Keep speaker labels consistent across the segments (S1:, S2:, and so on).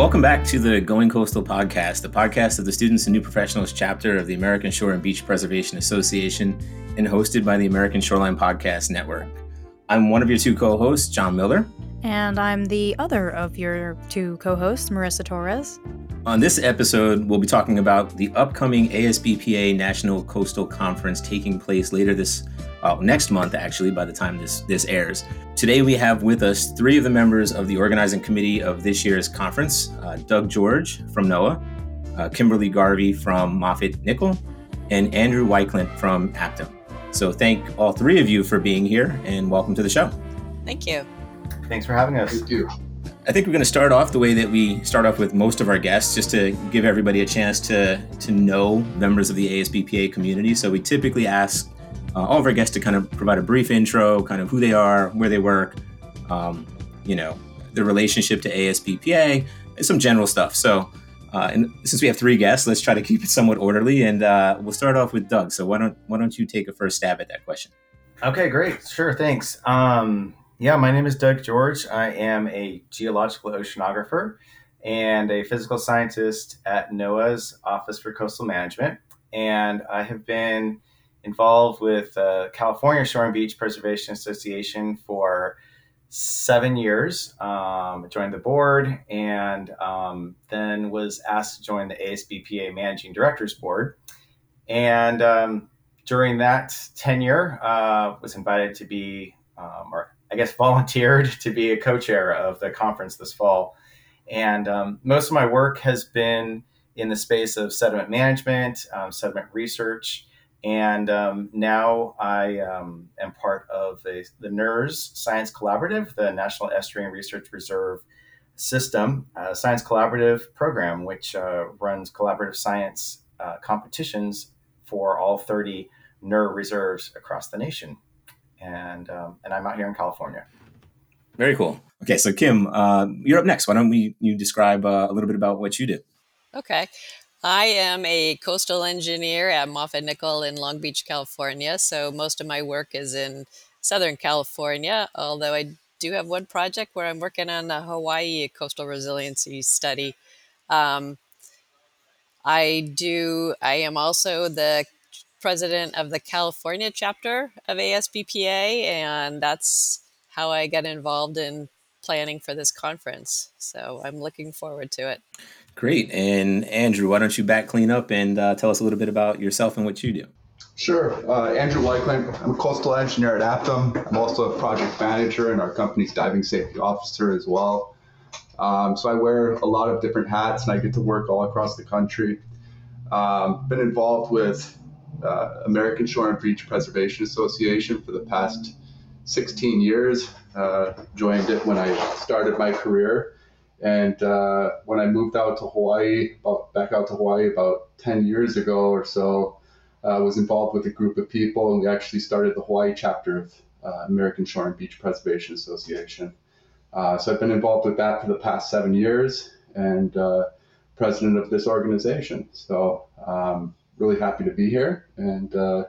S1: welcome back to the Going Coastal podcast, the podcast of the Students and New Professionals chapter of the American Shore and Beach Preservation Association and hosted by the American Shoreline Podcast Network. I'm one of your two co hosts, John Miller.
S2: And I'm the other of your two co hosts, Marissa Torres.
S1: On this episode, we'll be talking about the upcoming ASBPA National Coastal Conference taking place later this uh, next month, actually, by the time this, this airs. Today, we have with us three of the members of the organizing committee of this year's conference uh, Doug George from NOAA, uh, Kimberly Garvey from Moffatt Nichol and Andrew Weiklint from Aptim. So, thank all three of you for being here and welcome to the show.
S3: Thank you.
S4: Thanks for having us.
S5: Thank you.
S1: I think we're going to start off the way that we start off with most of our guests, just to give everybody a chance to to know members of the ASBPA community. So we typically ask uh, all of our guests to kind of provide a brief intro, kind of who they are, where they work, um, you know, the relationship to ASBPA, and some general stuff. So, uh, and since we have three guests, let's try to keep it somewhat orderly, and uh, we'll start off with Doug. So why don't why don't you take a first stab at that question?
S4: Okay, great. Sure, thanks. Um, yeah, my name is Doug George. I am a geological oceanographer and a physical scientist at NOAA's Office for Coastal Management. And I have been involved with uh, California Shore and Beach Preservation Association for seven years. Um, joined the board and um, then was asked to join the ASBPA Managing Directors Board. And um, during that tenure, uh, was invited to be, um, or I guess volunteered to be a co-chair of the conference this fall. And um, most of my work has been in the space of sediment management, um, sediment research, and um, now I um, am part of a, the NERRS Science Collaborative, the National Estuarine Research Reserve System uh, Science Collaborative program, which uh, runs collaborative science uh, competitions for all 30 NERR reserves across the nation. And, um, and I'm out here in California.
S1: Very cool. Okay, so Kim, uh, you're up next. Why don't we you describe uh, a little bit about what you do?
S3: Okay. I am a coastal engineer at Moffatt Nichol in Long Beach, California. So most of my work is in Southern California, although I do have one project where I'm working on the Hawaii coastal resiliency study. Um, I do, I am also the president of the California chapter of ASBPA, and that's how I got involved in planning for this conference. So I'm looking forward to it.
S1: Great. And Andrew, why don't you back clean up and uh, tell us a little bit about yourself and what you do?
S5: Sure. Uh, Andrew Weiklint. I'm a coastal engineer at Aptim. I'm also a project manager and our company's diving safety officer as well. Um, so I wear a lot of different hats and I get to work all across the country. Um, been involved with uh, American Shore and Beach Preservation Association for the past 16 years. Uh, joined it when I started my career. And uh, when I moved out to Hawaii, about, back out to Hawaii about 10 years ago or so, I uh, was involved with a group of people, and we actually started the Hawaii chapter of uh, American Shore and Beach Preservation Association. Uh, so I've been involved with that for the past seven years, and uh, president of this organization. So um, really happy to be here, and uh,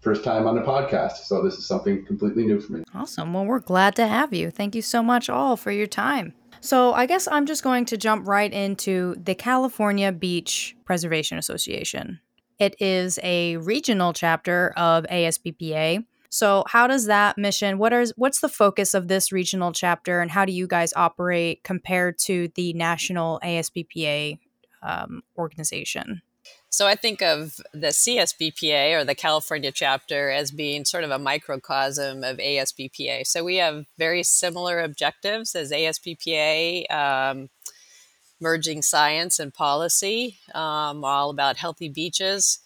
S5: first time on a podcast. So this is something completely new for me.
S2: Awesome. Well, we're glad to have you. Thank you so much, all, for your time. So, I guess I'm just going to jump right into the California Beach Preservation Association. It is a regional chapter of ASBPA. So, how does that mission? what is what's the focus of this regional chapter, and how do you guys operate compared to the national ASBPA um, organization?
S3: So I think of the CSBPA or the California chapter as being sort of a microcosm of ASBPA. So we have very similar objectives as ASBPA, um, merging science and policy, um, all about healthy beaches.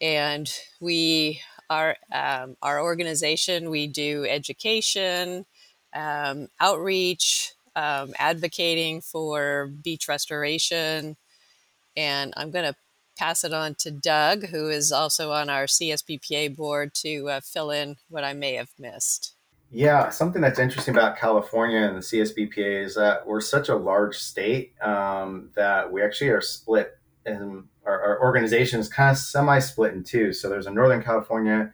S3: And we are um, our organization. We do education, um, outreach, um, advocating for beach restoration, and I'm going to pass it on to Doug, who is also on our CSBPA board, to uh, fill in what I may have missed.
S4: Yeah, something that's interesting about California and the CSBPA is that we're such a large state um, that we actually are split, and our, our organization is kind of semi-split in two. So there's a Northern California,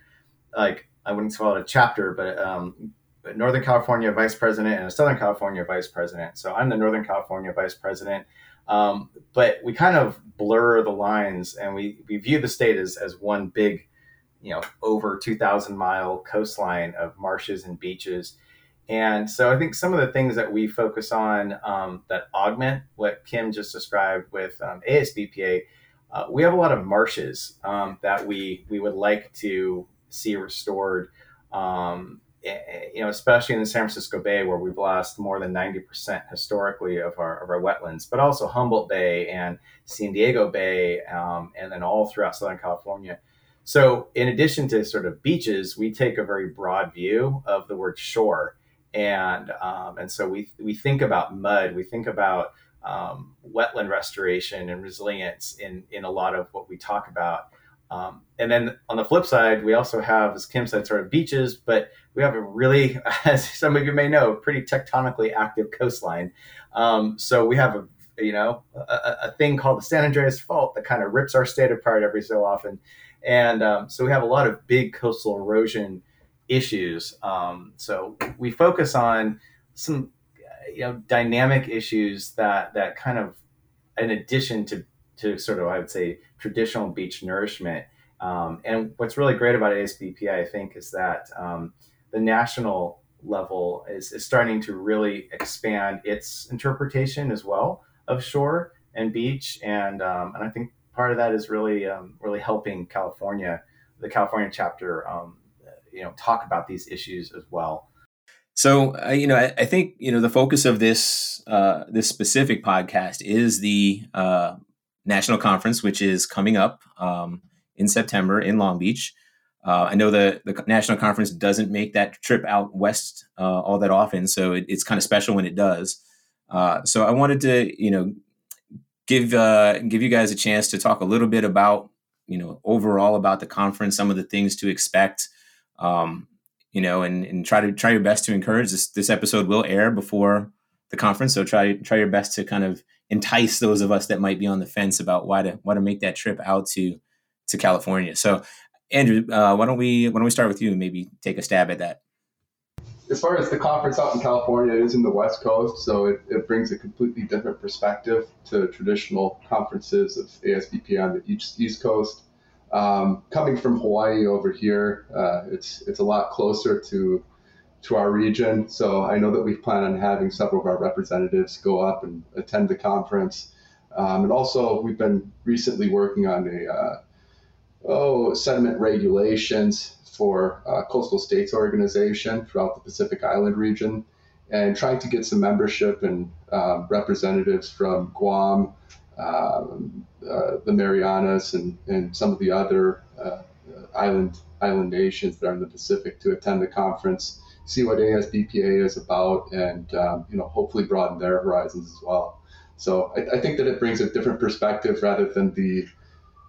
S4: like I wouldn't call it a chapter, but um, Northern California vice president and a Southern California vice president. So I'm the Northern California vice president. Um, but we kind of blur the lines and we, we view the state as, as one big, you know, over 2,000 mile coastline of marshes and beaches. And so I think some of the things that we focus on um, that augment what Kim just described with um, ASBPA, uh, we have a lot of marshes um, that we, we would like to see restored. Um, you know, especially in the San Francisco Bay, where we've lost more than 90% historically of our, of our wetlands, but also Humboldt Bay and San Diego Bay, um, and then all throughout Southern California. So, in addition to sort of beaches, we take a very broad view of the word shore. And, um, and so we, we think about mud, we think about um, wetland restoration and resilience in, in a lot of what we talk about. Um, and then on the flip side, we also have, as Kim said, sort of beaches, but we have a really, as some of you may know, pretty tectonically active coastline. Um, so we have a, you know, a, a, thing called the San Andreas Fault that kind of rips our state apart every so often. And um, so we have a lot of big coastal erosion issues. Um, so we focus on some, you know, dynamic issues that that kind of, in addition to to sort of, I would say, traditional beach nourishment. Um, and what's really great about ASBPA, I think, is that um, the national level is, is starting to really expand its interpretation as well of shore and beach. And, um, and I think part of that is really, um, really helping California, the California chapter, um, you know, talk about these issues as well.
S1: So, uh, you know, I, I, think you know the focus of this uh, this specific podcast is the uh, national conference, which is coming up um, in September in Long Beach. Uh, I know the the national conference doesn't make that trip out west uh, all that often, so it, it's kind of special when it does. Uh, so I wanted to, you know, give uh, give you guys a chance to talk a little bit about, you know, overall about the conference, some of the things to expect, um, you know, and, and try to try your best to encourage this. This episode will air before the conference, so try try your best to kind of entice those of us that might be on the fence about why to why to make that trip out to to California. So, Andrew, uh, why don't we why don't we start with you and maybe take a stab at that?
S5: As far as the conference out in California, is in the West Coast, so it, it brings a completely different perspective to traditional conferences of ASBP on the East, East Coast. Um, coming from Hawaii over here, uh, it's it's a lot closer to to our region. So I know that we plan on having several of our representatives go up and attend the conference. Um, and also, we've been recently working on a uh, oh sediment regulations for uh, coastal states organization throughout the Pacific Island region, and trying to get some membership and um, representatives from Guam, um, uh, the Marianas, and, and some of the other uh, island island nations that are in the Pacific to attend the conference see what ASBPA is about, and um, you know hopefully broaden their horizons as well. So I, I, think that it brings a different perspective rather than the,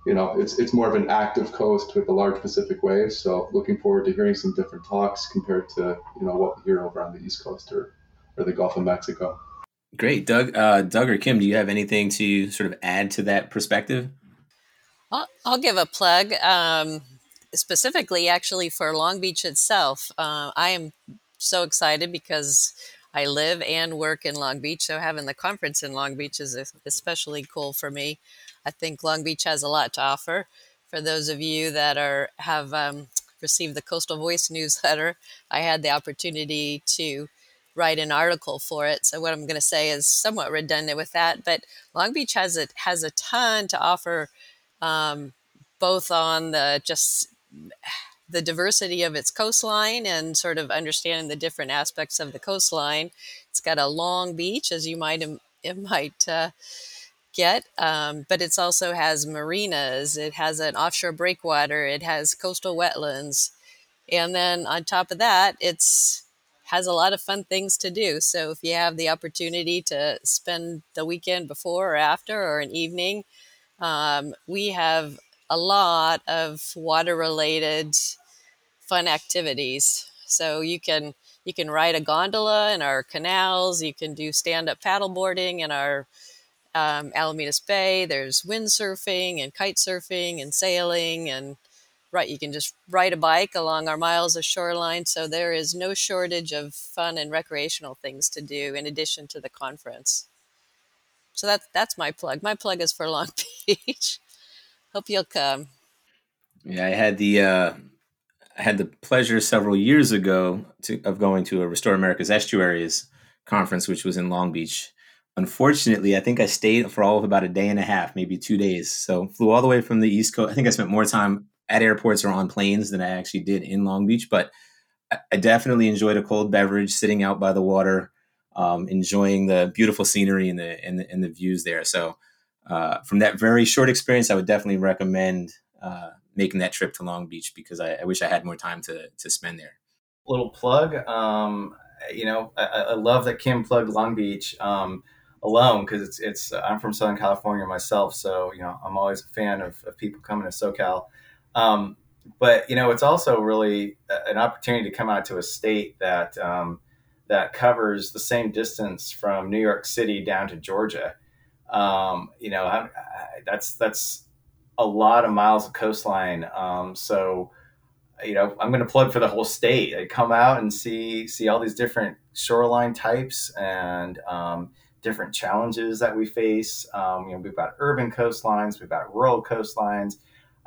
S5: you know, it's it's more of an active coast with a large Pacific wave. So looking forward to hearing some different talks compared to you know what we hear over on the East Coast or or the Gulf of Mexico.
S1: Great, Doug. Uh, Doug or Kim, do you have anything to sort of add to that perspective?
S3: I'll, I'll give a plug. Um, specifically actually for Long Beach itself. Uh, I am so excited because I live and work in Long Beach, so having the conference in Long Beach is especially cool for me. I think Long Beach has a lot to offer. For those of you that are have um, received the Coastal Voice newsletter, I had the opportunity to write an article for it. So what I'm going to say is somewhat redundant with that, but Long Beach has a has a ton to offer, um, both on the just the diversity of its coastline and sort of understanding the different aspects of the coastline. It's got a long beach, as you might it might uh, get, um, but it also has marinas. It has an offshore breakwater. It has coastal wetlands, and then on top of that, it's has a lot of fun things to do. So if you have the opportunity to spend the weekend before or after or an evening, um, we have a lot of water related fun activities. So you can you can ride a gondola in our canals. You can do stand up paddleboarding in our um, Bay. There's windsurfing and kite surfing and sailing and right you can just ride a bike along our miles of shoreline so there is no shortage of fun and recreational things to do in addition to the conference so that's that's my plug my plug is for long beach hope you'll come
S1: yeah i had the uh i had the pleasure several years ago to, of going to a restore america's estuaries conference which was in long beach unfortunately i think i stayed for all of about a day and a half maybe two days so flew all the way from the east coast i think i spent more time at airports or on planes than I actually did in Long Beach. But I definitely enjoyed a cold beverage, sitting out by the water, um, enjoying the beautiful scenery and the and the, and the views there. So uh, from that very short experience, I would definitely recommend uh, making that trip to Long Beach because I, I, wish I had more time to to spend there.
S4: Little plug, um, you know, I, I, love that Kim plugged Long Beach. Um, alone because it's it's I'm from Southern California myself, so you know I'm always a fan of, of people coming to SoCal. Um, but you know, it's also really an opportunity to come out to a state that um, that covers the same distance from New York City down to Georgia. Um, you know, I, I, that's that's a lot of miles of coastline. Um, so, you know, I'm going to plug for the whole state. I come out and see see all these different shoreline types and um, different challenges that we face. Um, you know, we've got urban coastlines, we've got rural coastlines.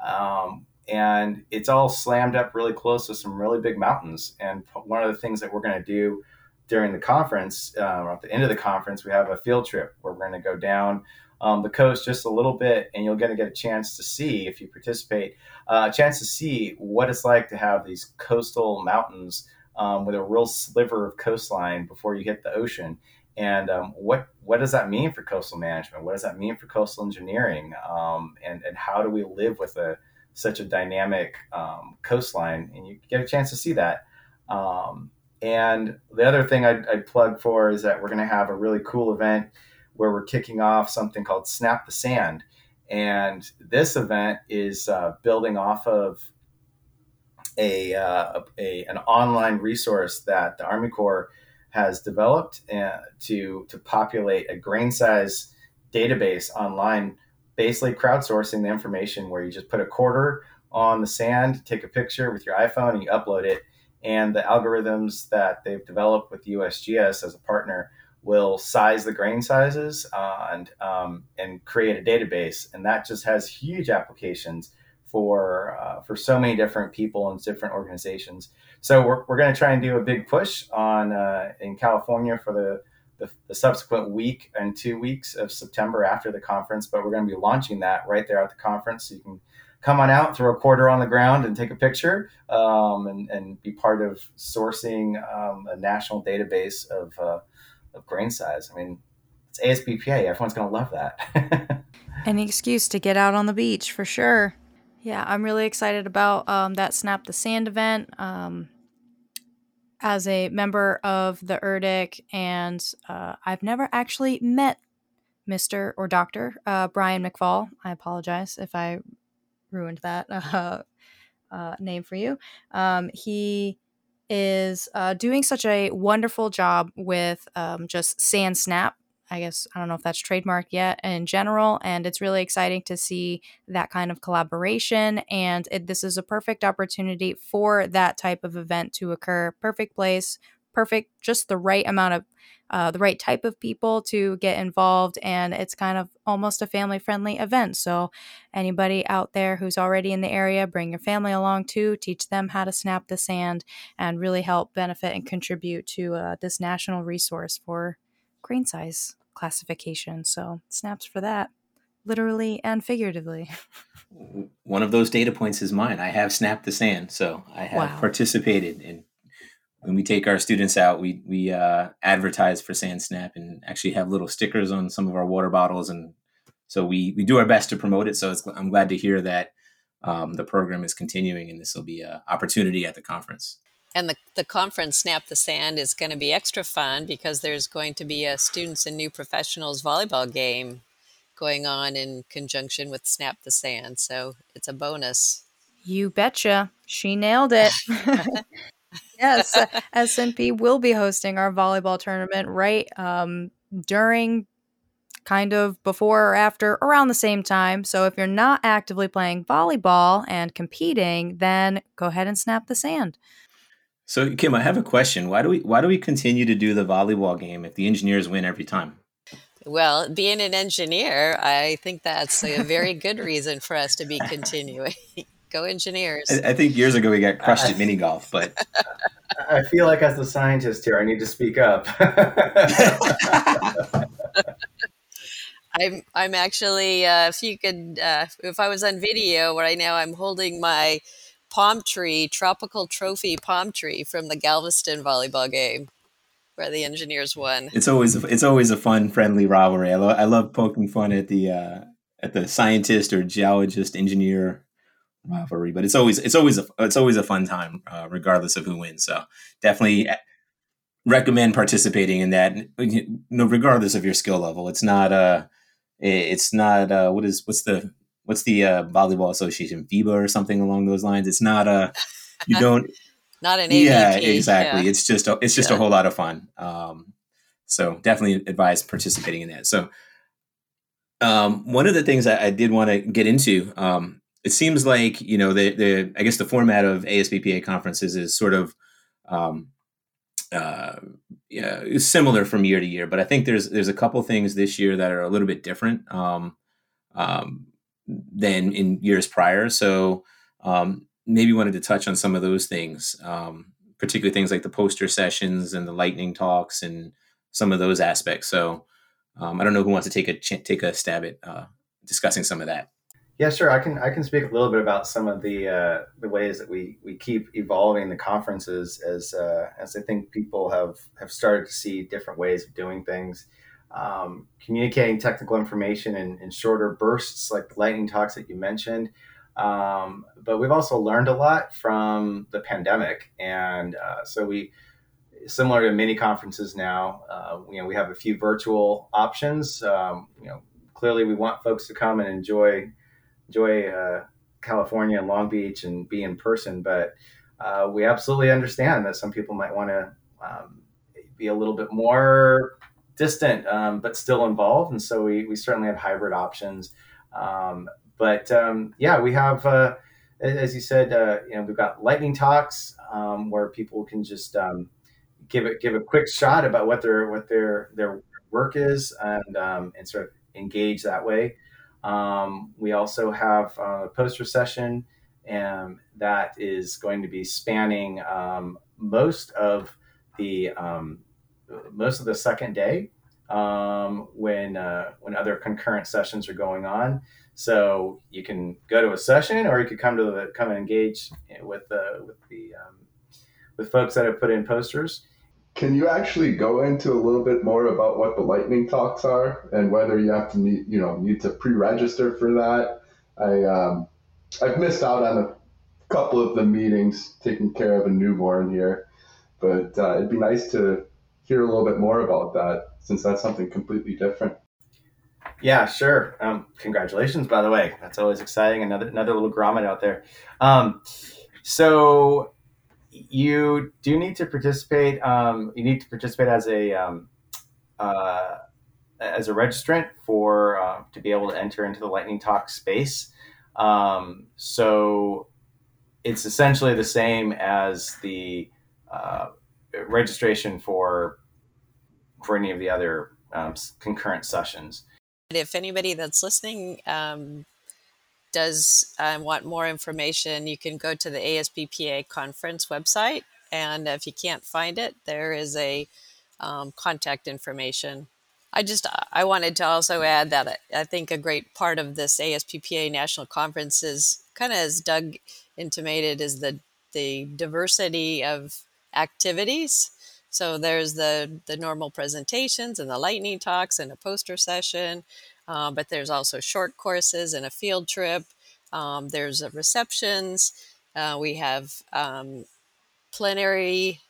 S4: Um, and it's all slammed up really close to some really big mountains. And one of the things that we're going to do during the conference, uh, at the end of the conference, we have a field trip where we're going to go down um, the coast just a little bit, and you're going to get a chance to see, if you participate, uh, a chance to see what it's like to have these coastal mountains um, with a real sliver of coastline before you hit the ocean. And um, what what does that mean for coastal management? What does that mean for coastal engineering? Um, and and how do we live with a such a dynamic um, coastline, and you get a chance to see that. Um, and the other thing I'd, I'd, plug for is that we're going to have a really cool event where we're kicking off something called Snap the Sand. And this event is uh, building off of a, uh, a, an online resource that the Army Corps has developed uh, to to populate a grain size database online basically crowdsourcing the information where you just put a quarter on the sand, take a picture with your iPhone, and you upload it. And the algorithms that they've developed with USGS as a partner will size the grain sizes uh, and um, and create a database, and that just has huge applications for uh, for so many different people and different organizations. So we're, we're going to try and do a big push on uh, in California for the the, the, subsequent week and two weeks of September after the conference. But we're going to be launching that right there at the conference. So you can come on out, throw a quarter on the ground, and take a picture, um, and, and, be part of sourcing um, a national database of, uh, of grain size. I mean, it's ASBPA. Everyone's going to love that.
S2: Any excuse to get out on the beach for sure. Yeah, I'm really excited about um, that Snap the Sand event. Um, as a member of the ERDC, and uh, I've never actually met Mr. or Dr. Uh, Brian McFall. I apologize if I ruined that uh, uh, name for you. Um, he is uh, doing such a wonderful job with um, just Sand Snap I guess I don't know if that's trademarked yet in general. And it's really exciting to see that kind of collaboration. And it, this is a perfect opportunity for that type of event to occur. Perfect place, perfect, just the right amount of, uh, the right type of people to get involved. And it's kind of almost a family friendly event. So, anybody out there who's already in the area, bring your family along too, teach them how to snap the sand and really help benefit and contribute to uh, this national resource for grain size classification. So snaps for that, literally and figuratively.
S1: One of those data points is mine. I have snapped the sand, so I have wow. participated in. When we take our students out, we we uh, advertise for Sand Snap and actually have little stickers on some of our water bottles, and so we we do our best to promote it. So I'm glad to hear that um, the program is continuing, and this will be an opportunity at the conference.
S3: And the, the conference, Snap the Sand, is going to be extra fun because there's going to be a students and new professionals volleyball game going on in conjunction with Snap the Sand. So it's a bonus.
S2: You betcha. She nailed it. yes, SNP will be hosting our volleyball tournament right um, during kind of before or after, around the same time. So if you're not actively playing volleyball and competing, then go ahead and snap the sand.
S1: So Kim, I have a question. Why do we why do we continue to do the volleyball game if the engineers win every time?
S3: Well, being an engineer, I think that's a very good reason for us to be continuing. Go engineers.
S1: I, I, think years ago we got crushed at mini golf, but
S4: I feel like as the scientist here, I need to speak up.
S3: I'm I'm actually uh, if you could uh, if I was on video right now, I'm holding my palm tree, tropical trophy palm tree from the Galveston volleyball game where the engineers won.
S1: It's always a, it's always a fun, friendly rivalry. I, lo- I love poking fun at the uh, at the scientist or geologist engineer rivalry, but it's always it's always a it's always a fun time, uh, regardless of who wins. So definitely uh, recommend participating in that. No, regardless of your skill level, it's not uh it's not uh what is what's the what's the uh, volleyball association FIBA or something along those lines. It's not a uh, you don't
S3: not an
S1: AVP. Yeah, exactly. Yeah. It's just a, it's just yeah. a whole lot of fun. Um, so definitely advise participating in that. So um, one of the things I, I did want to get into, um, it seems like you know the the I guess the format of ASBPA conferences is sort of um, uh, yeah, similar from year to year, but I think there's there's a couple things this year that are a little bit different um, um, than in years prior. So um, maybe wanted to touch on some of those things, um, particularly things like the poster sessions and the lightning talks and some of those aspects. So um, I don't know who wants to take a take a stab at uh, discussing some of that.
S4: Yeah, sure. I can I can speak a little bit about some of the uh, the ways that we we keep evolving the conferences as uh, as I think people have have started to see different ways of doing things. Um, communicating technical information in, in, shorter bursts, like the lightning talks that you mentioned, um, but we've also learned a lot from the pandemic, and uh, so we, similar to many conferences now, uh, you know, we have a few virtual options. Um, you know, clearly we want folks to come and enjoy enjoy uh, California and Long Beach and be in person, but uh, we absolutely understand that some people might want to um, be a little bit more distant, um, but still involved, and so we we certainly have hybrid options. Um, but um, yeah, we have, uh, as you said, uh, you know, we've got lightning talks um, where people can just um, give it give a quick shot about what their what their their work is and and sort of engage that way. Um, we also have a poster session and that is going to be spanning um, most of the most of the second day when uh, when other concurrent sessions are going on. So you can go to a session, or you could come to the come and engage with the with the um, with folks that have put in posters.
S5: Can you actually go into a little bit more about what the lightning talks are and whether you have to need you know need to pre-register for that? I um, I've missed out on a couple of the meetings taking care of a newborn here, but uh, it'd be nice to hear a little bit more about that since that's something completely different.
S4: Yeah, sure. Um, congratulations, by the way. That's always exciting. Another another little grommet out there. Um, so you do need to participate. Um, you need to participate as a um, uh, as a registrant for uh, to be able to enter into the Lightning Talk space. Um, so it's essentially the same as the uh, registration for for any of the other um, concurrent sessions.
S3: If anybody that's listening um, does uh, want more information, you can go to the ASBPA conference website. And if you can't find it, there is a um, contact information. I just I wanted to also add that I think a great part of this ASBPA national conference is kind of as Doug intimated is the the diversity of activities so there's the the normal presentations and the lightning talks and a poster session, um, but there's also short courses and a field trip. Um, there's receptions. Uh, we have um, plenary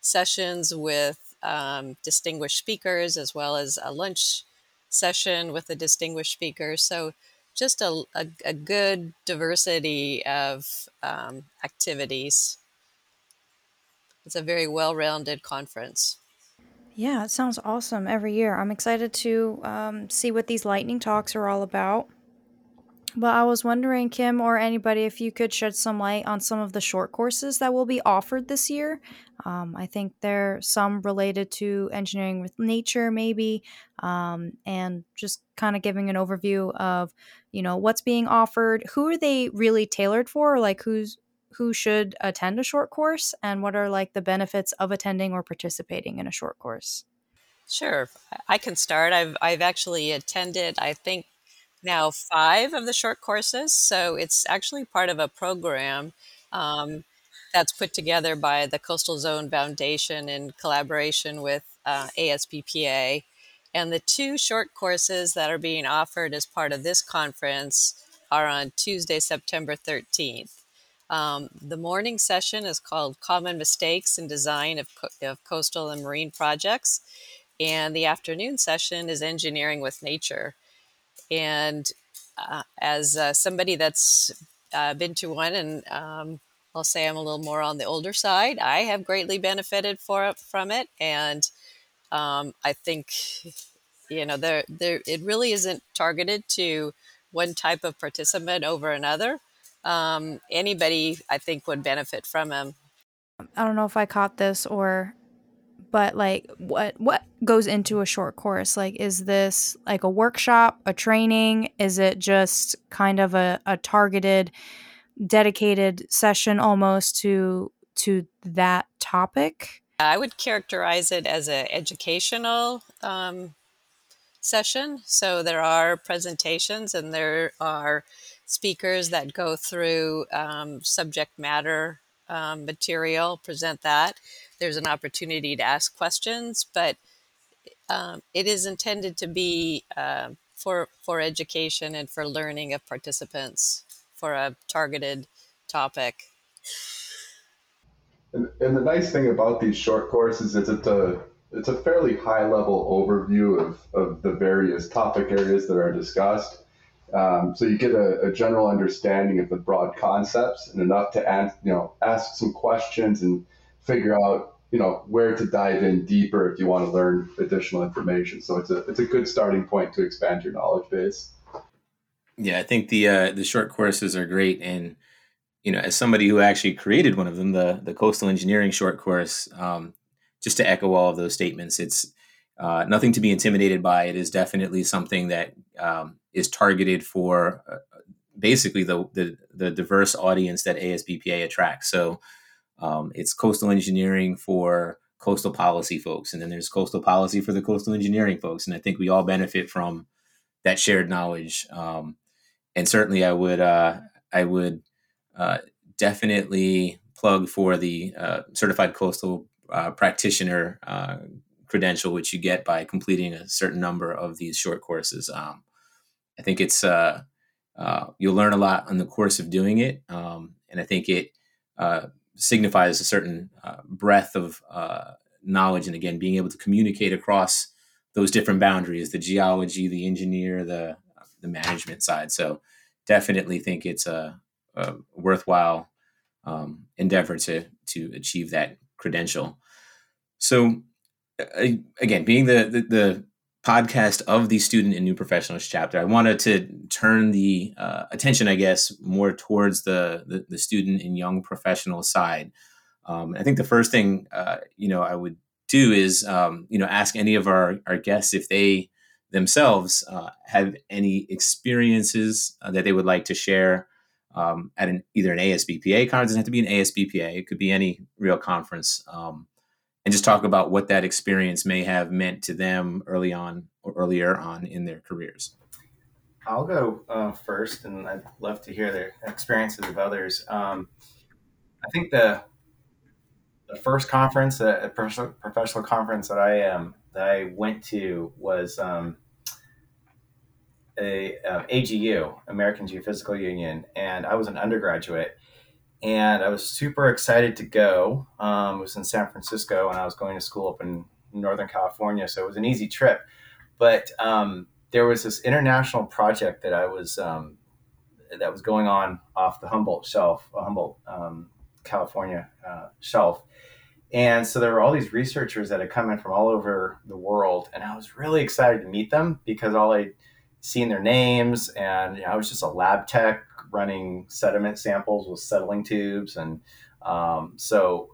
S3: sessions with um, distinguished speakers as well as a lunch session with a distinguished speaker. So just a, a, a good diversity of um, activities it's a very well rounded conference.
S2: Yeah, it sounds awesome every year. I'm excited to um, see what these lightning talks are all about. But I was wondering, Kim or anybody, if you could shed some light on some of the short courses that will be offered this year. Um, I think there are some related to engineering with nature, maybe, um, and just kind of giving an overview of, you know, what's being offered. Who are they really tailored for? Like, who's who should attend a short course, and what are like the benefits of attending or participating in a short course?
S3: Sure, I can start. I've I've actually attended. I think now five of the short courses. So it's actually part of a program um, that's put together by the Coastal Zone Foundation in collaboration with uh, ASBPA. And the two short courses that are being offered as part of this conference are on Tuesday, September 13th. Um, the morning session is called Common Mistakes in Design of, Co- of Coastal and Marine Projects, and the afternoon session is Engineering with Nature. And uh, as uh, somebody that's uh, been to one, and um, I'll say I'm a little more on the older side, I have greatly benefited for from it, and um, I think you know there there it really isn't targeted to one type of participant over another. Um, anybody, I think, would benefit from them.
S2: I don't know if I caught this or but like what what goes into a short course? Like is this like a workshop a training? Is it just kind of a, a targeted dedicated session almost to to that topic?
S3: I would characterize it as an educational um, session. So there are presentations and there are speakers that go through um, subject matter um, material present that there's an opportunity to ask questions, but um, it is intended to be uh, for for education and for learning of participants for a targeted topic.
S5: And, and the nice thing about these short courses is it's a it's a fairly high level overview of, of the various topic areas that are discussed. Um, so you get a, a, general understanding of the broad concepts and enough to ask, you know, ask some questions and figure out you know where to dive in deeper if you want to learn additional information. So it's a it's a good starting point to expand your knowledge base.
S1: Yeah, I think the uh, the short courses are great, and you know, as somebody who actually created one of them, the the coastal engineering short course, um, just to echo all of those statements, it's uh, nothing to be intimidated by. It is definitely something that um, is targeted for uh, basically the, the the diverse audience that ASBPA attracts. So um, it's coastal engineering for coastal policy folks, and then there's coastal policy for the coastal engineering folks. And I think we all benefit from that shared knowledge. Um, and certainly, I would uh, I would uh, definitely plug for the uh, certified coastal uh, practitioner uh, credential, which you get by completing a certain number of these short courses. Um, I think it's uh, you'll learn a lot in the course of doing it, um, and I think it signifies a certain uh, breadth of uh, knowledge and again being able to communicate across those different boundaries the geology the engineer the the management side. So definitely think it's a, a worthwhile um, endeavor to to achieve that credential. So again being the, the, the podcast of the student and new professionals chapter, I wanted to turn the uh, attention, I guess, more towards the, the, the student and young professional side. Um, I think the first thing, uh, you know, I would do is, um, you know, ask any of our, our guests if they themselves uh, have any experiences uh, that they would like to share um, at an either an ASBPA conference. It doesn't have to be an ASBPA; it could be any real conference. Um, and just talk about what that experience may have meant to them early on or earlier on in their careers.
S4: I'll go uh, first, and I'd love to hear their experiences of others. Um, I think the the first conference, a, a professional, conference that I um, that I went to was um, a uh, AGU, American Geophysical Union, and I was an undergraduate and I was super excited to go. Um, it was in San Francisco, and I was going to school up in Northern California, so it was an easy trip. But um, there was this international project that I was um, that was going on off the Humboldt shelf, uh, Humboldt, um, California uh, shelf, And so there were all these researchers that had come in from all over the world, and I was really excited to meet them because all I'd seen their names, and you know, I was just a lab tech running sediment samples with settling tubes, and um, so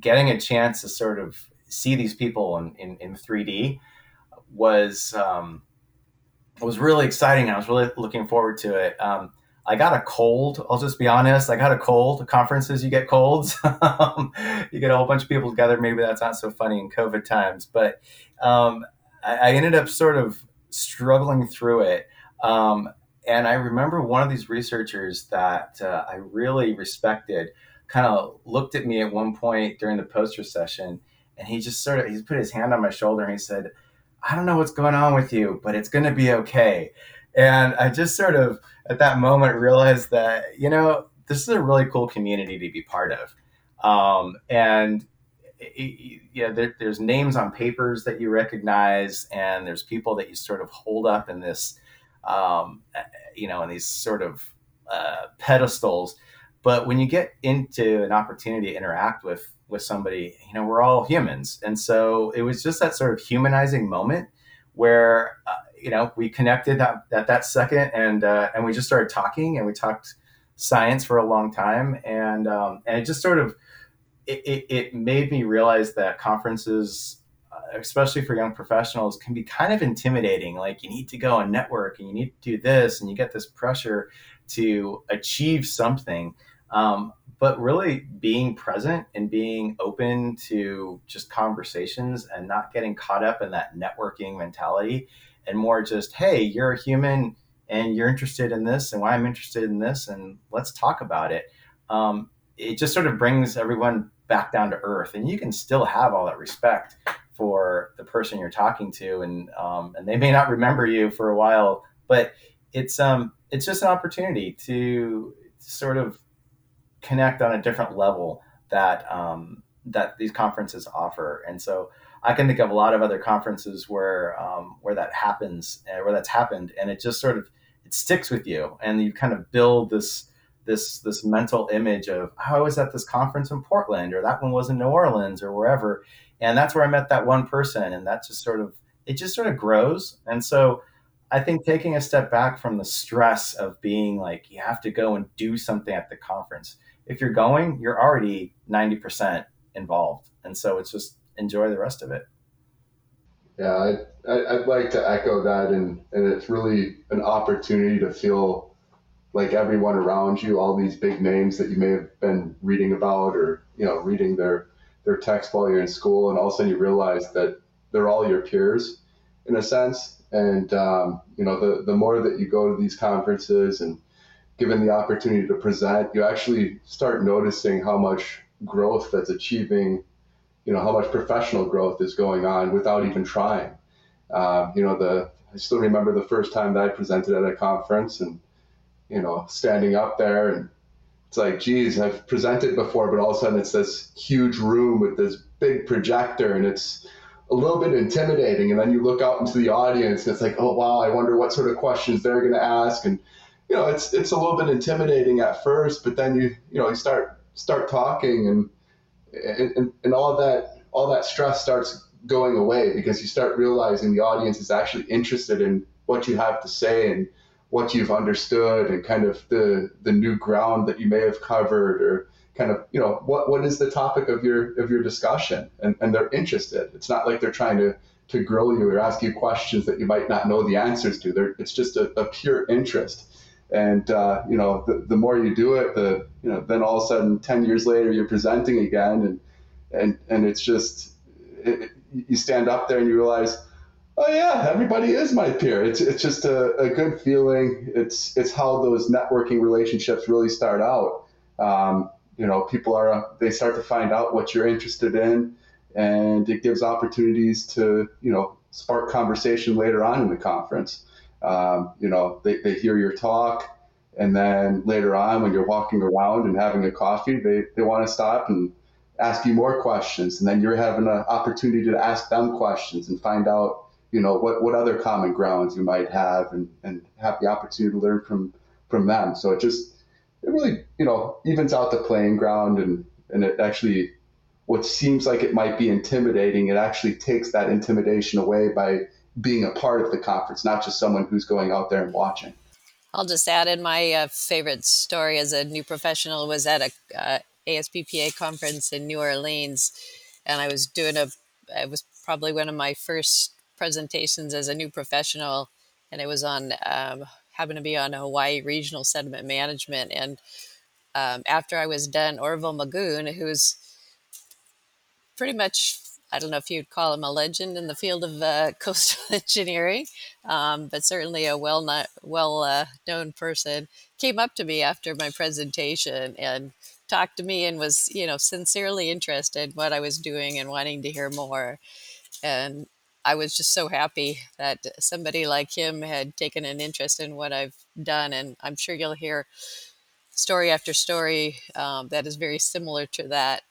S4: getting a chance to sort of see these people in, in, in 3D was um, was really exciting. I was really looking forward to it. Um, I got a cold. I'll just be honest. I got a cold. Conferences, you get colds. Um, you get a whole bunch of people together. Maybe that's not so funny in COVID times, but um, I, I, ended up sort of struggling through it. Um, and I remember one of these researchers that uh, I really respected kind of looked at me at one point during the poster session, and he just sort of he put his hand on my shoulder and he said, "I don't know what's going on with you, but it's going to be okay." And I just sort of at that moment realized that you know this is a really cool community to be part of, um, and yeah, there, there's names on papers that you recognize, and there's people that you sort of hold up in this, um, you know, in these sort of uh, pedestals. But when you get into an opportunity to interact with with somebody, you know, we're all humans, and so it was just that sort of humanizing moment where uh, you know we connected at, at that second, and uh, and we just started talking, and we talked science for a long time, and um, and it just sort of it, it, it made me realize that conferences especially for young professionals can be kind of intimidating. Like you need to go and network and you need to do this and you get this pressure to achieve something. Um, but really being present and being open to just conversations and not getting caught up in that networking mentality and more just hey you're a human and you're interested in this and why i'm interested in this and let's talk about it. Um, it just sort of brings everyone back down to earth and you can still have all that respect for the person you're talking to and um, and they may not remember you for a while but it's um it's just an opportunity to sort of connect on a different level that um, that these conferences offer. And so I can think of a lot of other conferences where um, where that happens, uh, where that's happened, and it just sort of it sticks with you, and you kind of build this this this mental image of oh, I was at this conference in Portland, or that one was in New Orleans, or wherever, and that's where I met that one person, and that just sort of it just sort of grows, and so. I think taking a step back from the stress of being like you have to go and do something at the conference if you're going, you're already 90% involved. And so it's just enjoy the rest of it.
S5: Yeah, I, would like to echo that. And, and it's really an opportunity to feel like everyone around you, all these big names that you may have been reading about or, you know, reading their, their text while you're in school. And all of a sudden you realize that they're all your peers in a sense. And, um, you know, the, the more that you go to these conferences and, given the opportunity to present, you actually start noticing how much growth that's achieving, you know, how much professional growth is going on without even trying. Uh, you know, the I still remember the first time that I presented at a conference and, you know, standing up there and it's like, geez, I've presented before, but all of a sudden it's this huge room with this big projector and it's a little bit intimidating. And then you look out into the audience and it's like, oh, wow, I wonder what sort of questions they're going to ask. And you know, it's it's a little bit intimidating at first, but then you you know you start start talking and and, and all that all that stress starts going away because you start realizing the audience is actually interested in what you have to say and what you've understood and kind of the the new ground that you may have covered or kind of you know what what is the topic of your of your discussion? And, and they're interested. It's not like they're trying to to grill you or ask you questions that you might not know the answers to. They're, it's just a, a pure interest. And uh, you know, the, the more you do it, the you know, then all of a sudden, ten years later, you're presenting again, and and and it's just it, you stand up there and you realize, oh yeah, everybody is my peer. It's it's just a, a good feeling. It's it's how those networking relationships really start out. Um, you know, people are they start to find out what you're interested in, and it gives opportunities to you know spark conversation later on in the conference. Um, you know, they, they hear your talk, and then later on, when you're walking around and having a coffee, they, they want to stop and ask you more questions. And then you're having an opportunity to ask them questions and find out, you know, what, what other common grounds you might have and, and have the opportunity to learn from, from them. So it just, it really, you know, evens out the playing ground and, and it actually what seems like it might be intimidating, it actually takes that intimidation away by being a part of the conference, not just someone who's going out there and watching.
S3: I'll just add in my uh, favorite story as a new professional was at a uh, ASBPA conference in New Orleans, and I was doing a. It was probably one of my first presentations as a new professional, and it was on um, happened to be on Hawaii Regional Sediment Management, and um, after I was done, Orville Magoon, who's pretty much I don't know if you'd call him a legend in the field of uh, coastal engineering, um, but certainly a well not, well uh, known person, came up to me after my presentation and talked to me and was you know sincerely interested in what I was doing and wanting to hear more. And I was just so happy that somebody like him had taken an interest in what I've done, and I'm sure you'll hear story after story um, that is very similar to that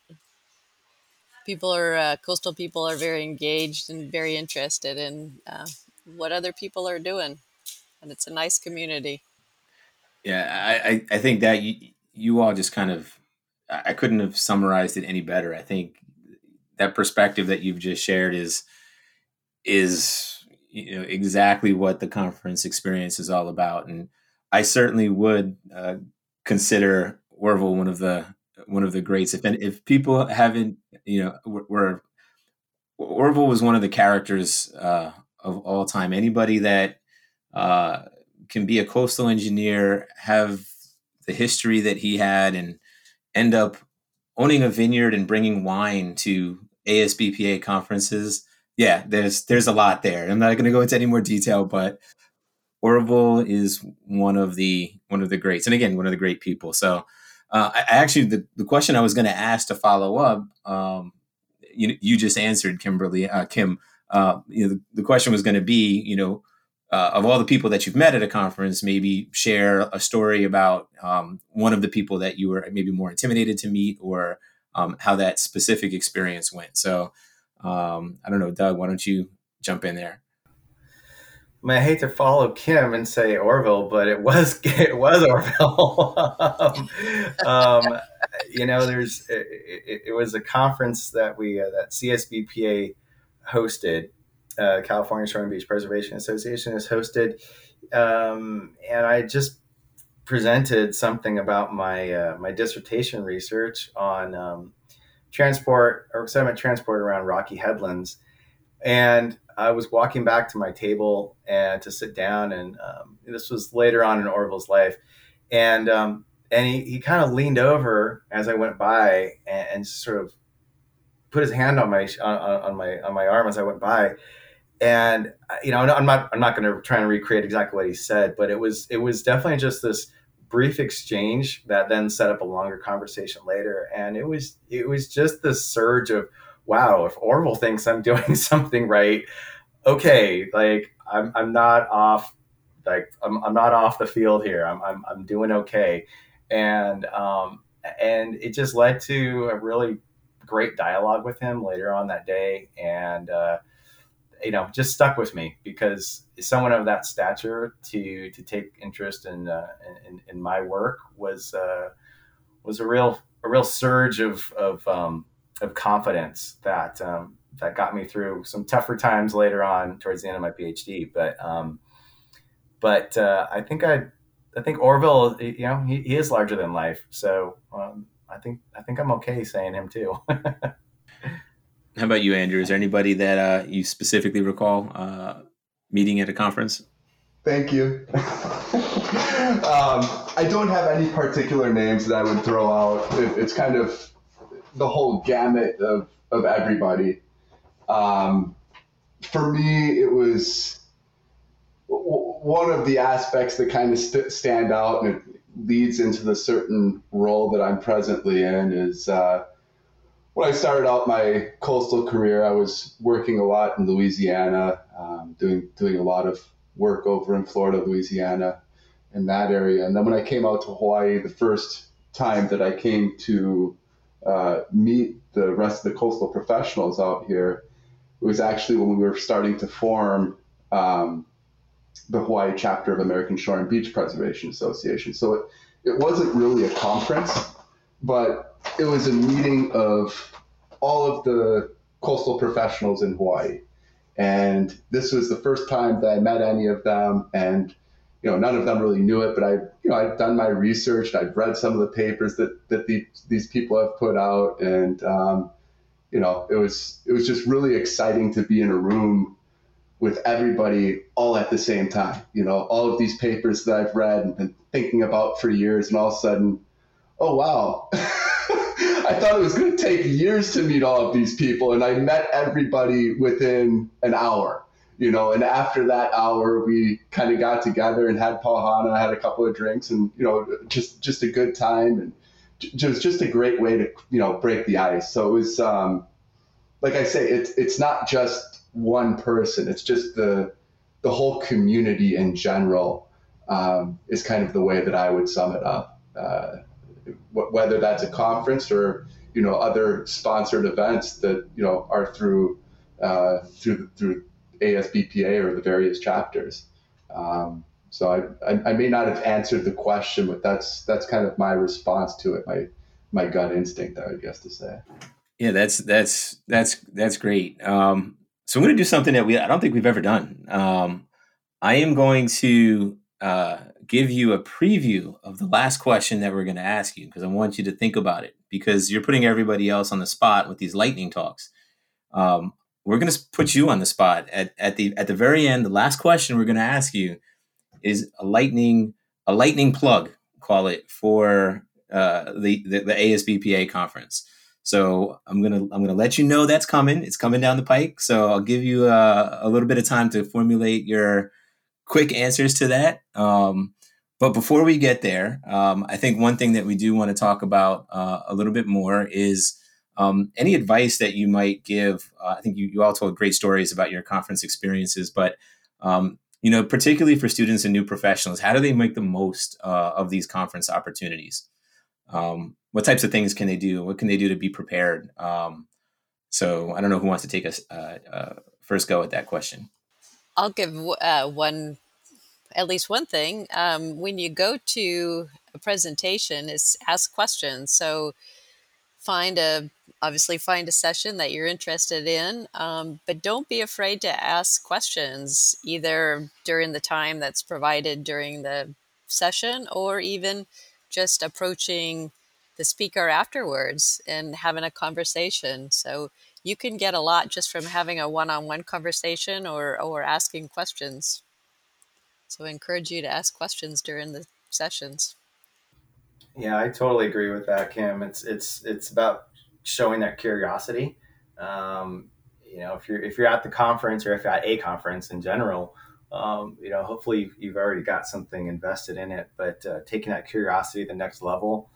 S3: people are uh, coastal people are very engaged and very interested in uh, what other people are doing, and it's a nice community.
S1: Yeah, I, I think that you, you all just kind of I couldn't have summarized it any better. I think that perspective that you've just shared is is you know exactly what the conference experience is all about, and I certainly would uh, consider Orville one of the one of the greats. If if people haven't, you know, were Orville was one of the characters uh, of all time. Anybody that uh, can be a coastal engineer, have the history that he had, and end up owning a vineyard and bringing wine to ASBPA conferences. Yeah, there's there's a lot there. I'm not going to go into any more detail, but Orville is one of the one of the greats, and again, one of the great people. So uh, I, actually, the, the question I was going to ask to follow up, um, you, you just answered, Kimberly, uh, Kim. Uh, you know, the, the question was going to be, you know, uh, of all the people that you've met at a conference, maybe share a story about um, one of the people that you were maybe more intimidated to meet, or um, how that specific experience went. So, um, I don't know, Doug, why don't you jump in there?
S4: I, mean, I hate to follow Kim and say Orville, but it was it was Orville. um, you know, there's it, it, was a conference that we uh, that CSBPA hosted. Uh, California Shore and Beach Preservation Association has hosted, um, and I just presented something about my uh, my dissertation research on um, transport or sediment transport around rocky headlands, and I was walking back to my table and to sit down, and um, this was later on in Orville's life, and um, and he, he kind of leaned over as I went by and, and, sort of put his hand on my on, on, my on my arm as I went by, and you know I'm not I'm not going to try and recreate exactly what he said, but it was it was definitely just this brief exchange that then set up a longer conversation later, and it was it was just this surge of wow, if Orville thinks I'm doing something right, okay, like I'm, I'm not off, like I'm, I'm not off the field here. I'm, I'm, I'm doing okay. And, um, and it just led to a really great dialogue with him later on that day. And, uh, you know, just stuck with me because someone of that stature to to take interest in uh, in, in, my work was uh, was a real a real surge of of um, of confidence that um, that got me through some tougher times later on towards the end of my PhD. But um, but uh, I think I I think Orville, you know, he, he is larger than life. So um, I think I think I'm okay saying him too.
S1: How about you, Andrew? Is there anybody that uh, you specifically recall uh, meeting at a conference?
S5: Thank you. um, I don't have any particular names that I would throw out. It, it's kind of the whole gamut of, of everybody. Um, for me, it was one of the aspects that kind of st- stand out and it leads into the certain role that I'm presently in is uh, when I started out my coastal career, I was working a lot in Louisiana, um, doing doing a lot of work over in Florida, Louisiana, in that area. And then when I came out to Hawaii, the first time that I came to uh, meet the rest of the coastal professionals out here it was actually when we were starting to form um, the Hawaii chapter of American Shore and Beach Preservation Association. So it, it wasn't really a conference, but it was a meeting of all of the coastal professionals in Hawaii. And this was the first time that I met any of them. And, you know, none of them really knew it, but I, you know, I'd done my research and I'd read some of the papers that, that the, these people have put out. And, um, you know, it was, it was just really exciting to be in a room with everybody all at the same time. You know, all of these papers that I've read and been thinking about for years, and all of a sudden, oh wow, I thought it was going to take years to meet all of these people, and I met everybody within an hour. You know, and after that hour, we kind of got together and had pauhana, had a couple of drinks, and you know, just just a good time, and just just a great way to you know break the ice. So it was, um, like I say, it's it's not just one person; it's just the the whole community in general um, is kind of the way that I would sum it up. Uh, whether that's a conference or you know other sponsored events that you know are through uh, through through ASBPA or the various chapters. Um, so I, I, I may not have answered the question, but that's that's kind of my response to it, my my gut instinct, I would guess to say.
S1: Yeah, that's that's that's that's great. Um, so I'm going to do something that we I don't think we've ever done. Um, I am going to uh, give you a preview of the last question that we're going to ask you because I want you to think about it because you're putting everybody else on the spot with these lightning talks. Um, we're going to put you on the spot at, at the at the very end. The last question we're going to ask you is a lightning a lightning plug, call it for uh, the, the the ASBPA conference. So I'm gonna I'm gonna let you know that's coming. It's coming down the pike. So I'll give you uh, a little bit of time to formulate your quick answers to that. Um, but before we get there, um, I think one thing that we do want to talk about uh, a little bit more is um, any advice that you might give. Uh, I think you, you all told great stories about your conference experiences, but um, you know, particularly for students and new professionals, how do they make the most uh, of these conference opportunities? Um, what types of things can they do? What can they do to be prepared? Um, so I don't know who wants to take us uh, uh, first go at that question.
S3: I'll give uh, one, at least one thing. Um, when you go to a presentation, is ask questions. So find a obviously find a session that you're interested in, um, but don't be afraid to ask questions either during the time that's provided during the session or even just approaching the speaker afterwards and having a conversation. So you can get a lot just from having a one-on-one conversation or or asking questions. So I encourage you to ask questions during the sessions.
S4: Yeah, I totally agree with that, Kim. It's it's it's about showing that curiosity. Um, you know, if you're if you're at the conference or if you're at a conference in general, um, you know, hopefully you've already got something invested in it. But uh, taking that curiosity to the next level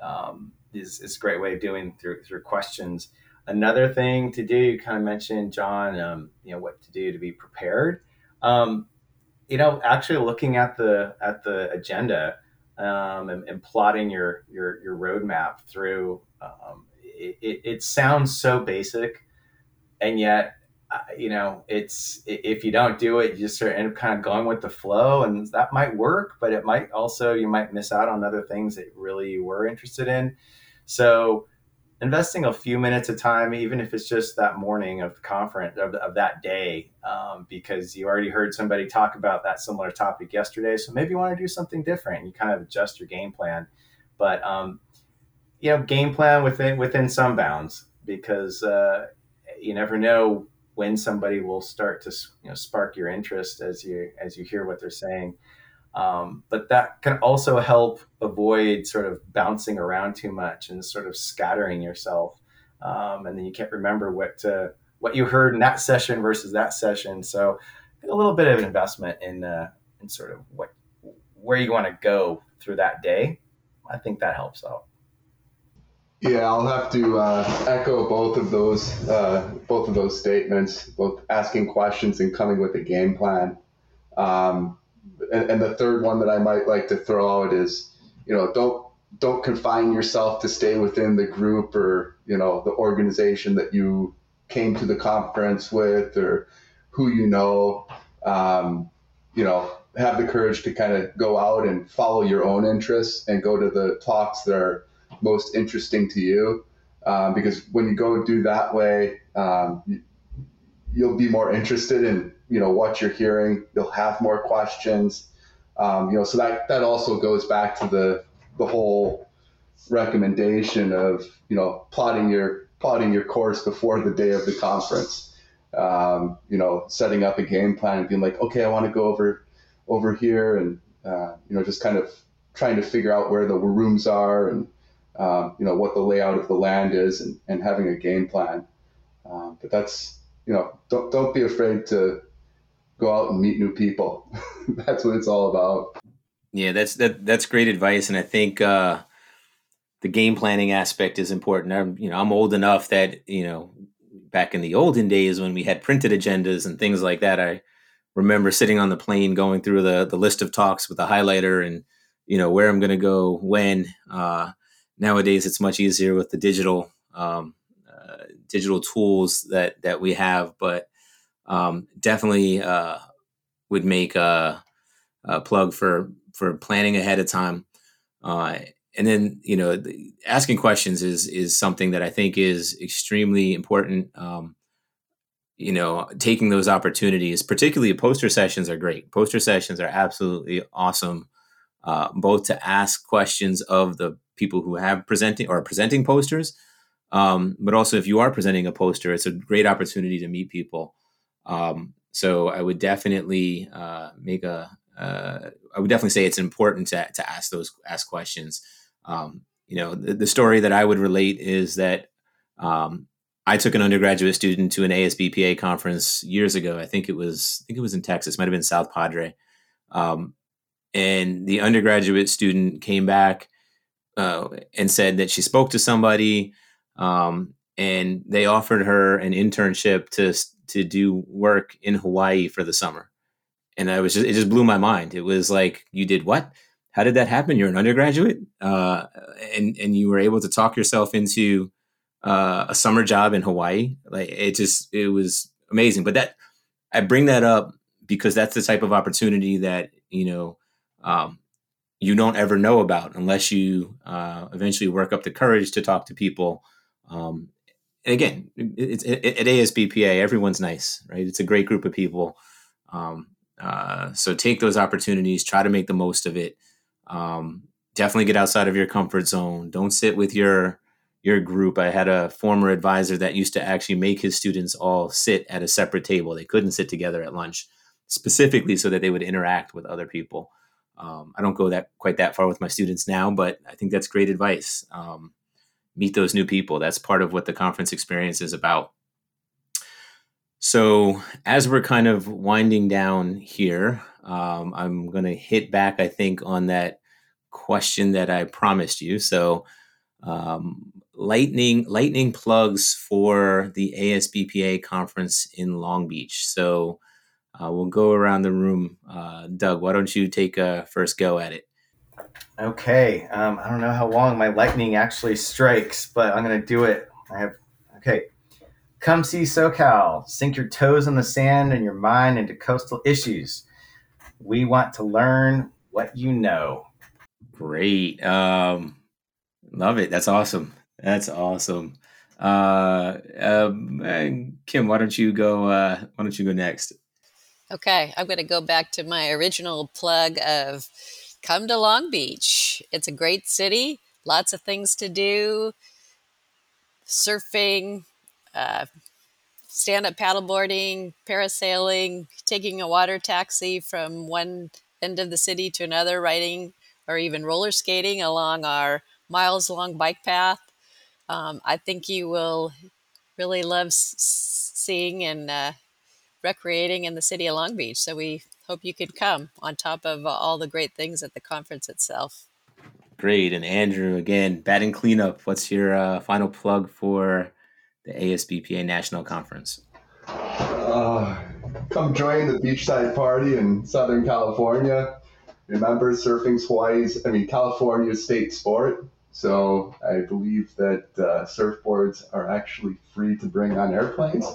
S4: um, is is a great way of doing through through questions. Another thing to do, you kind of mentioned, John, um, you know, what to do to be prepared. Um, you know, actually looking at the at the agenda um, and, and, plotting your your your roadmap through, um, it, it, it, sounds so basic, and yet, uh, you know, it's if you don't do it, you just sort of end up kind of going with the flow, and that might work, but it might also you might miss out on other things that really you were interested in. So investing a few minutes of time, even if it's just that morning of the conference of, of that day, um, because you already heard somebody talk about that similar topic yesterday. So maybe you want to do something different. You kind of adjust your game plan, but um, you know, game plan within within some bounds, because uh, you never know when somebody will start to you know spark your interest as you as you hear what they're saying. Um, but that can also help avoid sort of bouncing around too much and sort of scattering yourself. Um, and then you can't remember what uh, what you heard in that session versus that session. So a little bit of investment in uh, in sort of what where you want to go through that day. I think that helps out.
S5: Yeah, I'll have to uh, echo both of those uh, both of those statements, both asking questions and coming with a game plan. Um, and, and the third one that I might like to throw out is, you know, don't don't confine yourself to stay within the group or you know the organization that you came to the conference with or who you know. Um, you know, have the courage to kind of go out and follow your own interests and go to the talks that are most interesting to you. um, because when you go do that way, um, you, you'll be more interested in you know what you're hearing. You'll have more questions. Um, you know, so that that also goes back to the the whole recommendation of you know plotting your plotting your course before the day of the conference. Um, you know, setting up a game plan and being like, okay, I want to go over over here, and uh, you know, just kind of trying to figure out where the rooms are and um, you know what the layout of the land is, and, and having a game plan. Um, but that's you know, don't don't be afraid to go out and meet new people. that's what it's all about.
S1: Yeah, that's that that's great advice, and I think uh, the game planning aspect is important. I'm you know I'm old enough that you know back in the olden days when we had printed agendas and things like that, I remember sitting on the plane going through the the list of talks with a highlighter and you know where I'm going to go when. Uh, nowadays, it's much easier with the digital um, uh, digital tools that that we have, but um, definitely uh, would make a, a, plug for for planning ahead of time. Uh, and then you know the, asking questions is is something that I think is extremely important. Um, you know, taking those opportunities, particularly poster sessions, are great. Poster sessions are absolutely awesome, uh, both to ask questions of the people who have presenting or presenting posters, um, but also if you are presenting a poster, it's a great opportunity to meet people. Um, so I would definitely uh, make a. Uh, I would definitely say it's important to, to ask those ask questions. Um, you know, the, the, story that I would relate is that um, I took an undergraduate student to an ASBPA conference years ago. I think it was I think it was in Texas, might have been South Padre, um, and the undergraduate student came back uh, and said that she spoke to somebody, um, and they offered her an internship to to do work in Hawaii for the summer. And I was just it just blew my mind. It was like, you did what? how did that happen? You're an undergraduate, uh, and and you were able to talk yourself into uh, a summer job in Hawaii. Like it just it was amazing. But that I bring that up because that's the type of opportunity that you know um, you don't ever know about unless you uh, eventually work up the courage to talk to people. Um, again, it's it, at ASBPA, everyone's nice, right? It's a great group of people. Um, uh, so take those opportunities, try to make the most of it. Um, definitely get outside of your comfort zone. Don't sit with your your group. I had a former advisor that used to actually make his students all sit at a separate table. They couldn't sit together at lunch, specifically so that they would interact with other people. Um, I don't go that quite that far with my students now, but I think that's great advice. Um, meet those new people. That's part of what the conference experience is about. So, as we're kind of winding down here, um, I'm going to hit back, I think, on that question that I promised you. So, um, lightning lightning plugs for the ASBPA conference in Long Beach. So, uh, we'll go around the room. Uh, Doug, why don't you take a first go at it?
S4: Okay. Um, I don't know how long my lightning actually strikes, but I'm going to do it. I have okay. Come see SoCal. Sink your toes in the sand and your mind into coastal issues. We want to learn what you know.
S1: Great. Um, love it. That's awesome. That's awesome. Uh, um, Kim, why don't you go? Uh, why don't you go next?
S3: Okay, I'm going to go back to my original plug of come to Long Beach. It's a great city, lots of things to do, surfing, uh, stand up paddleboarding, parasailing, taking a water taxi from one end of the city to another, riding or even roller skating along our miles long bike path. Um, I think you will really love s- seeing and uh, recreating in the city of Long Beach. So we hope you could come on top of uh, all the great things at the conference itself.
S1: Great. And Andrew, again, batting cleanup. What's your uh, final plug for the ASBPA National Conference?
S5: Uh, come join the beachside party in Southern California. Remember, surfing's Hawaii's, I mean, California's state sport. So I believe that uh, surfboards are actually free to bring on airplanes.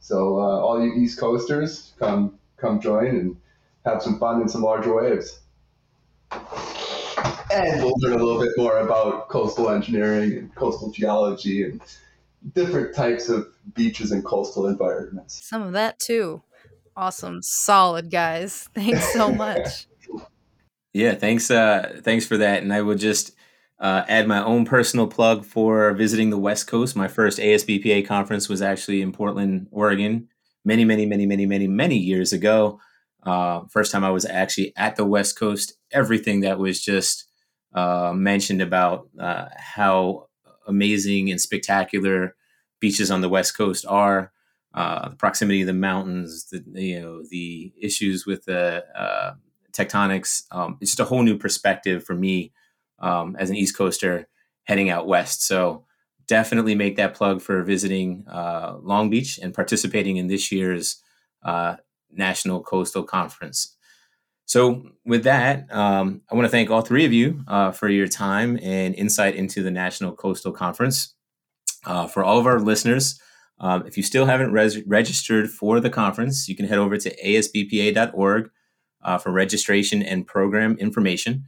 S5: So uh, all you East Coasters, come come join and have some fun in some larger waves. and we'll learn a little bit more about coastal engineering and coastal geology and different types of beaches and coastal environments.
S2: Some of that too. Awesome. Solid guys. Thanks so much.
S1: yeah, thanks uh thanks for that. And I will just uh, add my own personal plug for visiting the West Coast. My first ASBPA conference was actually in Portland, Oregon, many, many, many, many, many, many years ago. Uh, first time I was actually at the West Coast, everything that was just uh, mentioned about uh, how amazing and spectacular beaches on the West Coast are, uh, the proximity of the mountains, the you know the issues with the uh, tectonics. Um, it's just a whole new perspective for me um, as an East Coaster heading out west. So definitely make that plug for visiting uh, Long Beach and participating in this year's uh, National Coastal Conference. So, with that, um, I want to thank all three of you uh, for your time and insight into the National Coastal Conference. Uh, for all of our listeners, um, if you still haven't res- registered for the conference, you can head over to asbpa.org uh, for registration and program information.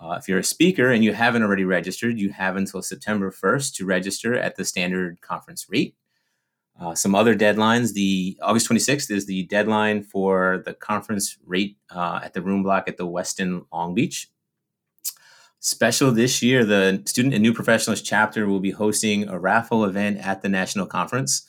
S1: Uh, if you're a speaker and you haven't already registered, you have until September 1st to register at the standard conference rate. Uh, some other deadlines the August 26th is the deadline for the conference rate uh, at the room block at the Westin Long Beach. Special this year, the Student and New Professionals chapter will be hosting a raffle event at the National Conference.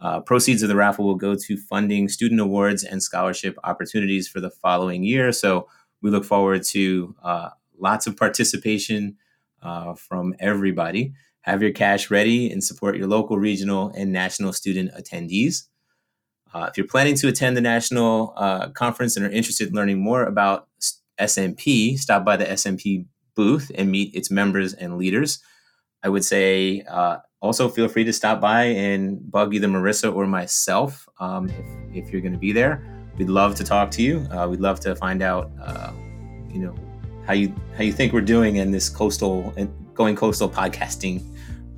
S1: Uh, proceeds of the raffle will go to funding student awards and scholarship opportunities for the following year. So we look forward to uh, lots of participation uh, from everybody. Have your cash ready and support your local, regional, and national student attendees. Uh, if you're planning to attend the national uh, conference and are interested in learning more about SMP, stop by the SMP booth and meet its members and leaders. I would say uh, also feel free to stop by and bug either Marissa or myself um, if, if, you're going to be there. We'd love to talk to you. Uh, we'd love to find out, uh, you know, how you how you think we're doing in this coastal going coastal podcasting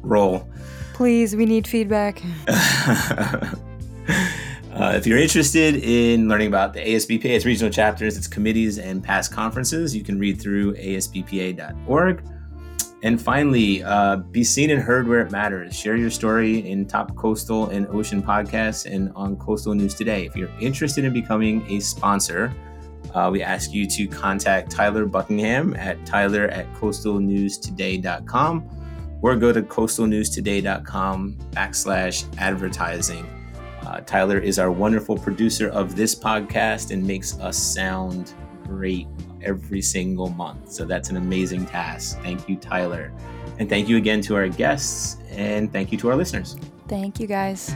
S1: role.
S2: Please, we need feedback.
S1: Uh, if you're interested in learning about the ASBPA, its regional chapters, its committees, and past conferences, you can read through asbpa.org. And finally, uh, be seen and heard where it matters. Share your story in top coastal and ocean podcasts and on Coastal News Today. If you're interested in becoming a sponsor, uh, we ask you to contact Tyler Buckingham at tyler at coastalnewstoday.com or go to coastalnewstoday.com backslash advertising. Uh, Tyler is our wonderful producer of this podcast and makes us sound great every single month. So that's an amazing task. Thank you, Tyler. And thank you again to our guests, and thank you to our listeners.
S2: Thank you, guys.